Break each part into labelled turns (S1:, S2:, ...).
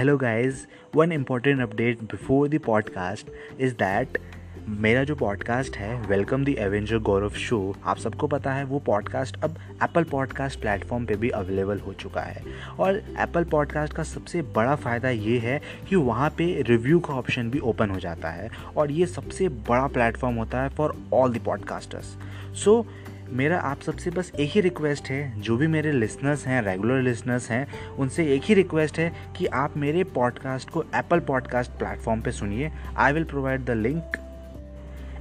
S1: Hello, guys. One important update before the podcast is that मेरा जो podcast है welcome the Avenger Gaurav show आप सबको पता है वो पॉडकास्ट अब एप्पल पॉडकास्ट प्लेटफॉर्म पे भी अवेलेबल हो चुका है। और एप्पल पॉडकास्ट का सबसे बड़ा फ़ायदा ये है कि वहाँ पे रिव्यू का ऑप्शन भी ओपन हो जाता है। और ये सबसे बड़ा प्लेटफॉर्म होता है for all the podcasters so मेरा आप सबसे बस एक ही रिक्वेस्ट है, जो भी मेरे लिसनर्स हैं रेगुलर लिसनर्स हैं, उनसे एक ही रिक्वेस्ट है कि आप मेरे पॉडकास्ट को एप्पल पॉडकास्ट प्लेटफॉर्म पे सुनिए। I will provide the link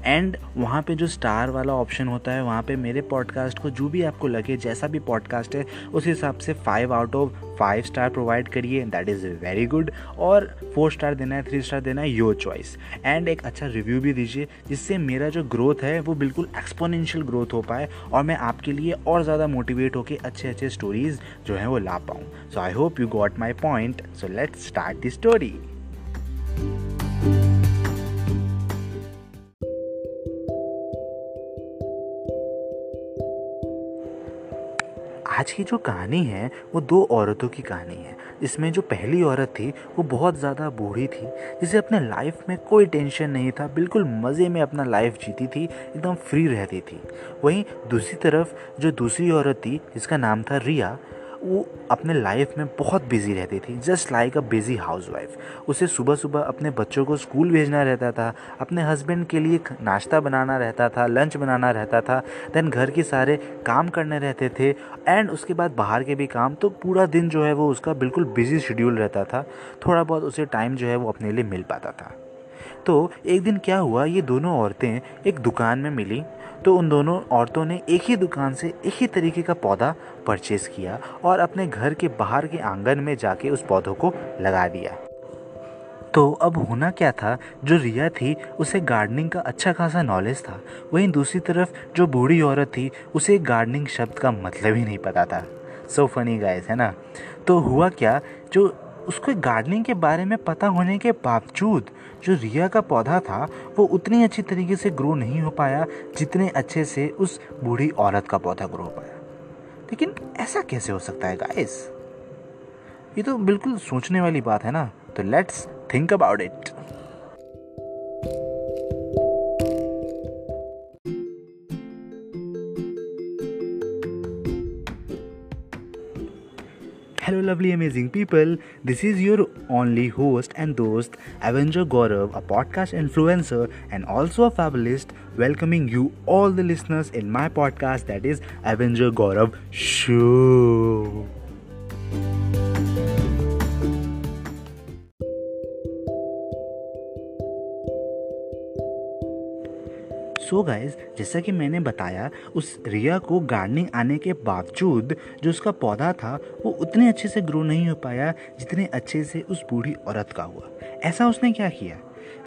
S1: and वहाँ पे जो स्टार वाला ऑप्शन होता है, वहाँ पे मेरे पॉडकास्ट को जो भी आपको लगे, जैसा भी पॉडकास्ट है, उस हिसाब से five out of five star provide करिए। दैट इज़ वेरी गुड और फोर स्टार देना है थ्री स्टार देना है योर चॉइस एंड एक अच्छा रिव्यू भी दीजिए, जिससे मेरा जो ग्रोथ है, वो बिल्कुल एक्सपोनेंशियल ग्रोथ हो पाए और मैं आपके लिए और ज़्यादा मोटिवेट होकर अच्छे अच्छे स्टोरीज जो हैं, वो ला पाऊँ। So I hope you got my point so let's start the story आज की जो कहानी है, वो दो औरतों की कहानी है। इसमें जो पहली औरत थी, वो बहुत ज़्यादा बूढ़ी थी, जिसे अपने लाइफ में कोई टेंशन नहीं था, बिल्कुल मज़े में अपना लाइफ जीती थी, एकदम फ्री रहती थी। वहीं दूसरी तरफ़, जो दूसरी औरत थी, जिसका नाम था रिया वो अपने लाइफ में बहुत बिज़ी रहती थी just like a busy housewife उसे सुबह सुबह अपने बच्चों को स्कूल भेजना रहता था, अपने हस्बैंड के लिए नाश्ता बनाना रहता था लंच बनाना रहता था देन घर के सारे काम करने रहते थे एंड उसके बाद बाहर के भी काम तो पूरा दिन जो है वो उसका बिल्कुल बिज़ी शेड्यूल रहता था. थोड़ा बहुत उसे टाइम जो है वो अपने लिए मिल पाता था. तो एक दिन क्या हुआ, ये दोनों औरतें एक दुकान में मिली। तो उन दोनों औरतों ने एक ही दुकान से एक ही तरीके का पौधा परचेज़ किया और अपने घर के बाहर के आँगन में जाके उस पौधों को लगा दिया। तो अब होना क्या था? जो रिया थी, उसे गार्डनिंग का अच्छा खासा नॉलेज था। वहीं दूसरी तरफ़ जो बूढ़ी औरत थी, उसे गार्डनिंग शब्द का मतलब ही नहीं पता था। सो फनी गाइस है ना? तो हुआ क्या? जो उसको गार्डनिंग के बारे में पता होने के बावजूद जो रिया का पौधा था, वो उतनी अच्छी तरीके से ग्रो नहीं हो पाया जितने अच्छे से उस बूढ़ी औरत का पौधा ग्रो हो पाया। लेकिन ऐसा कैसे हो सकता है गाइस ये तो बिल्कुल सोचने वाली बात है ना। तो let's think about it Hello, lovely, amazing people. This is your only host and host, Avenger Gaurav, a podcast influencer and also a fabulist, welcoming you, all the listeners, in my podcast that is Avenger Gaurav Show. So guys जैसा कि मैंने बताया, उस रिया को gardening आने के बावजूद जो उसका पौधा था, वो उतने अच्छे से ग्रो नहीं हो पाया जितने अच्छे से उस बूढ़ी औरत का हुआ। ऐसा उसने क्या किया?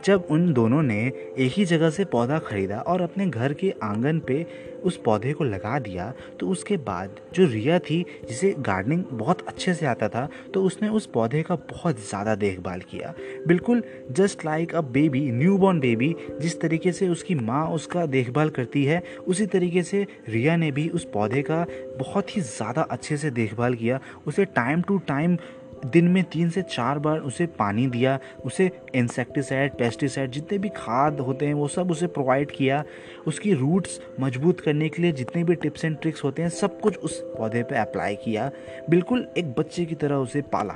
S1: जब उन दोनों ने एक ही जगह से पौधा खरीदा और अपने घर के आँगन पे उस पौधे को लगा दिया तो उसके बाद जो रिया थी, जिसे गार्डनिंग बहुत अच्छे से आता था तो उसने उस पौधे का बहुत ज़्यादा देखभाल किया। बिल्कुल just like a baby newborn baby जिस तरीके से उसकी माँ उसका देखभाल करती है, उसी तरीके से रिया ने भी उस पौधे का बहुत ही ज़्यादा अच्छे से देखभाल किया। उसे टाइम टू टाइम दिन में तीन से चार बार उसे पानी दिया, उसे इंसेक्टिसाइड पेस्टिसाइड जितने भी खाद होते हैं, वो सब उसे प्रोवाइड किया। उसकी रूट्स मज़बूत करने के लिए जितने भी टिप्स एंड ट्रिक्स होते हैं, सब कुछ उस पौधे पे अप्लाई किया। बिल्कुल एक बच्चे की तरह उसे पाला।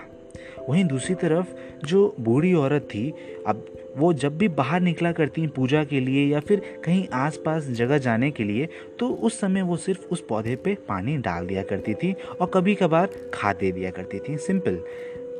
S1: वहीं दूसरी तरफ़ जो बूढ़ी औरत थी, अब वो जब भी बाहर निकला करती पूजा के लिए या फिर कहीं आसपास जगह जाने के लिए तो उस समय वो सिर्फ़ उस पौधे पे पानी डाल दिया करती थी और कभी कभार खाद दे दिया करती थी। सिंपल।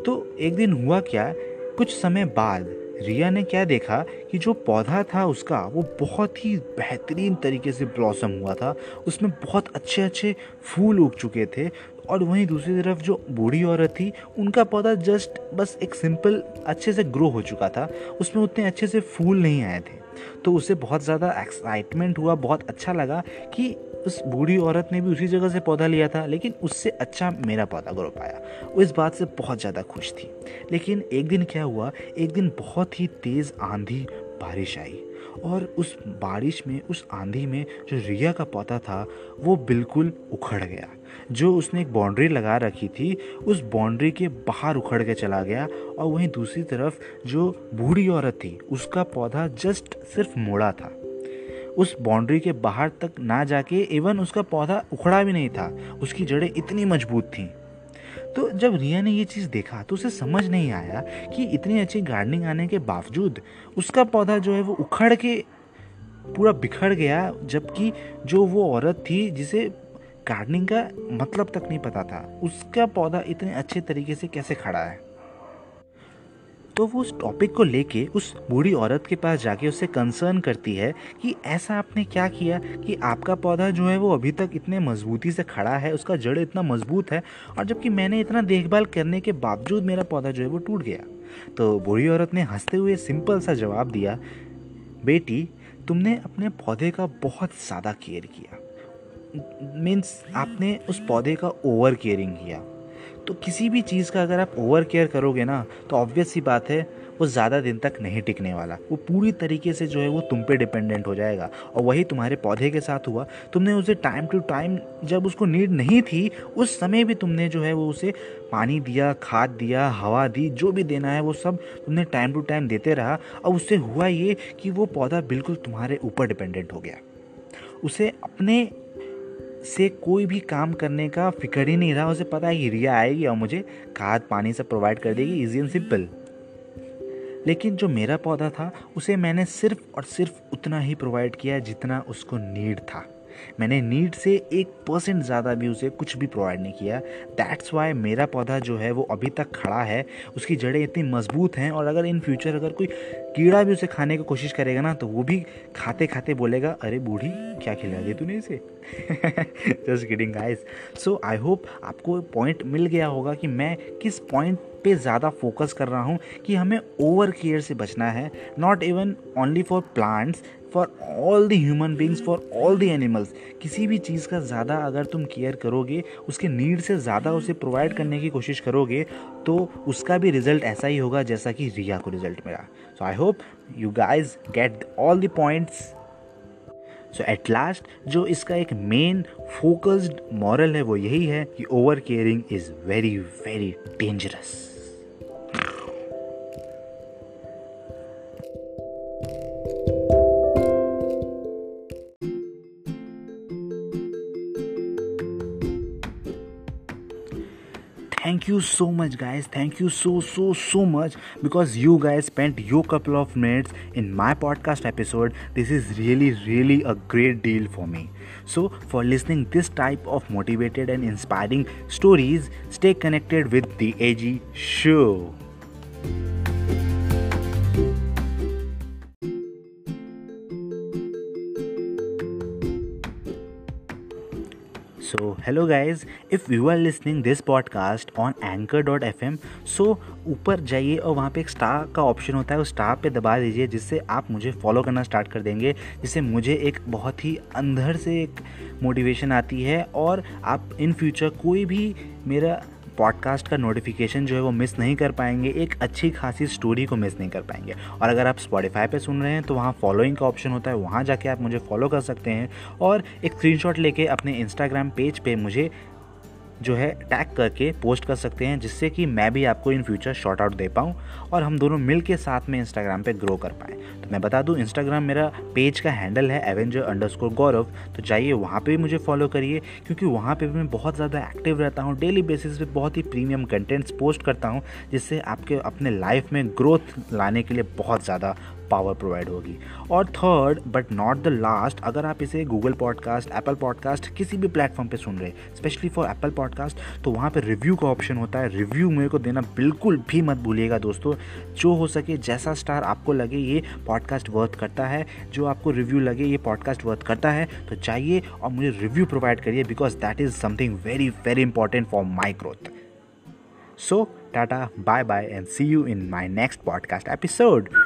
S1: तो एक दिन हुआ क्या, कुछ समय बाद रिया ने क्या देखा कि जो पौधा था उसका, वो बहुत ही बेहतरीन तरीके से ब्लॉसम हुआ था। उसमें बहुत अच्छे अच्छे फूल उग चुके थे। और वहीं दूसरी तरफ़ जो बूढ़ी औरत थी, उनका पौधा जस्ट बस एक सिंपल अच्छे से ग्रो हो चुका था। उसमें उतने अच्छे से फूल नहीं आए थे। तो उसे बहुत ज़्यादा एक्साइटमेंट हुआ, बहुत अच्छा लगा कि उस बूढ़ी औरत ने भी उसी जगह से पौधा लिया था, लेकिन उससे अच्छा मेरा पौधा ग्रो पाया। वो इस बात से बहुत ज़्यादा खुश थी। लेकिन एक दिन क्या हुआ, एक दिन बहुत ही तेज़ आंधी बारिश आई। और उस बारिश में, उस आंधी में जो रिया का पौधा था, वो बिल्कुल उखड़ गया। जो उसने एक बाउंड्री लगा रखी थी, उस बाउंड्री के बाहर उखड़ के चला गया और वहीं दूसरी तरफ़ जो बूढ़ी औरत थी, उसका पौधा जस्ट सिर्फ़ मोड़ा था। उस बाउंड्री के बाहर तक ना जाके इवन उसका पौधा उखड़ा भी नहीं था, उसकी जड़ें इतनी मज़बूत थीं। तो जब रिया ने ये चीज़ देखा तो उसे समझ नहीं आया कि इतनी अच्छी गार्डनिंग आने के बावजूद उसका पौधा जो है वो उखड़ के, पूरा बिखर गया, जबकि जो वो औरत थी जिसे गार्डनिंग का मतलब तक नहीं पता था, उसका पौधा इतने अच्छे तरीके से कैसे खड़ा है? तो वो उस टॉपिक को लेके उस बूढ़ी औरत के पास जाके उससे कंसर्न करती है कि ऐसा आपने क्या किया कि आपका पौधा जो है वो अभी तक इतने मजबूती से खड़ा है, उसका जड़ इतना मज़बूत है और जबकि मैंने इतना देखभाल करने के बावजूद मेरा पौधा जो है वो टूट गया। तो बूढ़ी औरत ने हँसते हुए सिंपल सा जवाब दिया, बेटी, तुमने अपने पौधे का बहुत ज़्यादा केयर किया। मीन्स आपने उस पौधे का ओवर केयरिंग किया। तो किसी भी चीज़ का अगर आप ओवर केयर करोगे ना तो ऑब्वियस सी बात है, वो ज़्यादा दिन तक नहीं टिकने वाला। वो पूरी तरीके से जो है वो तुम पे डिपेंडेंट हो जाएगा। और वही तुम्हारे पौधे के साथ हुआ। तुमने उसे टाइम टू टाइम जब उसको नीड नहीं थी, उस समय भी तुमने जो है वो उसे पानी दिया, खाद दिया, हवा दी, जो भी देना है वो सब तुमने टाइम टू टाइम देते रहा। और उससे हुआ ये कि वो पौधा बिल्कुल तुम्हारे ऊपर डिपेंडेंट हो गया। उसे अपने से कोई भी काम करने का फ़िक्र ही नहीं रहा। उसे पता है कि रिया आएगी और मुझे खाद पानी सब प्रोवाइड कर देगी इजी एंड सिंपल लेकिन जो मेरा पौधा था, उसे मैंने सिर्फ़ और सिर्फ़ उतना ही प्रोवाइड किया जितना उसको नीड था। मैंने नीड से एक परसेंट ज़्यादा भी उसे कुछ भी प्रोवाइड नहीं किया। दैट्स वाई मेरा पौधा जो है वो अभी तक खड़ा है। उसकी जड़ें इतनी मज़बूत हैं और अगर इन फ्यूचर अगर कोई कीड़ा भी उसे खाने की कोशिश करेगा ना तो वो भी खाते खाते बोलेगा, अरे बूढ़ी, क्या खिला दी तूने इसे? Just kidding guys so I hope आपको पॉइंट मिल गया होगा कि मैं किस पॉइंट पे ज़्यादा फोकस कर रहा हूँ, कि हमें ओवर केयर से बचना है। Not even only for plants for all the human beings for all the animals किसी भी चीज़ का ज़्यादा अगर तुम केयर करोगे, उसके नीड से ज़्यादा उसे प्रोवाइड करने की कोशिश करोगे तो उसका भी रिज़ल्ट ऐसा ही होगा जैसा कि रिया को रिज़ल्ट मिला। So I hope you guys get all the points so at last जो इसका एक मेन फोकस्ड मॉरल है, वो यही है कि over caring is very very dangerous you so much guys. Thank you so so so much because you guys spent your couple of minutes in my podcast episode. This is really really a great deal for me. So for listening this type of motivated and inspiring stories stay connected with the ag show so hello guys if you are listening this podcast on Anchor dot F M so ऊपर जाइए और वहाँ पे एक star का option होता है, उस स्टार पे दबा दीजिए जिससे आप मुझे फॉलो करना स्टार्ट कर देंगे, जिससे मुझे एक बहुत ही अंदर से एक मोटिवेशन आती है और आप इन फ्यूचर कोई भी मेरा पॉडकास्ट का नोटिफिकेशन जो है वो मिस नहीं कर पाएँगे, एक अच्छी खासी स्टोरी को मिस नहीं कर पाएँगे। और अगर आप स्पॉटिफाई पे सुन रहे हैं तो वहाँ फॉलोइंग का ऑप्शन होता है, वहाँ जाके आप मुझे फॉलो कर सकते हैं। और एक स्क्रीनशॉट लेके अपने इंस्टाग्राम पेज पे मुझे जो है टैग करके पोस्ट कर सकते हैं, जिससे कि मैं भी आपको इन फ्यूचर शॉर्ट आउट दे पाऊँ और हम दोनों मिल के साथ में इंस्टाग्राम पे ग्रो कर पाएँ। तो मैं बता दूँ इंस्टाग्राम मेरा पेज का हैंडल है एवेंजर अंडर गौरव तो जाइए वहाँ पर भी मुझे फॉलो करिए, क्योंकि वहाँ पर भी मैं बहुत ज़्यादा एक्टिव रहता हूँ। डेली बेसिस पे बहुत ही प्रीमियम कंटेंट्स पोस्ट करता हूँ, जिससे आपके अपने लाइफ में ग्रोथ लाने के लिए बहुत ज़्यादा पावर प्रोवाइड होगी। और third but not the last अगर आप इसे गूगल पॉडकास्ट एप्पल पॉडकास्ट किसी भी प्लेटफॉर्म पे सुन रहे हैं स्पेशली फॉर एप्पल पॉडकास्ट तो वहाँ पे रिव्यू का ऑप्शन होता है। रिव्यू मेरे को देना बिल्कुल भी मत भूलिएगा दोस्तों। जो हो सके जैसा स्टार आपको लगे ये पॉडकास्ट वर्थ करता है। जो आपको रिव्यू लगे ये पॉडकास्ट वर्थ करता है। तो चाहिए और मुझे रिव्यू प्रोवाइड करिए because that is something very very important for my growth So, Tata, bye bye, and see you in my next podcast episode.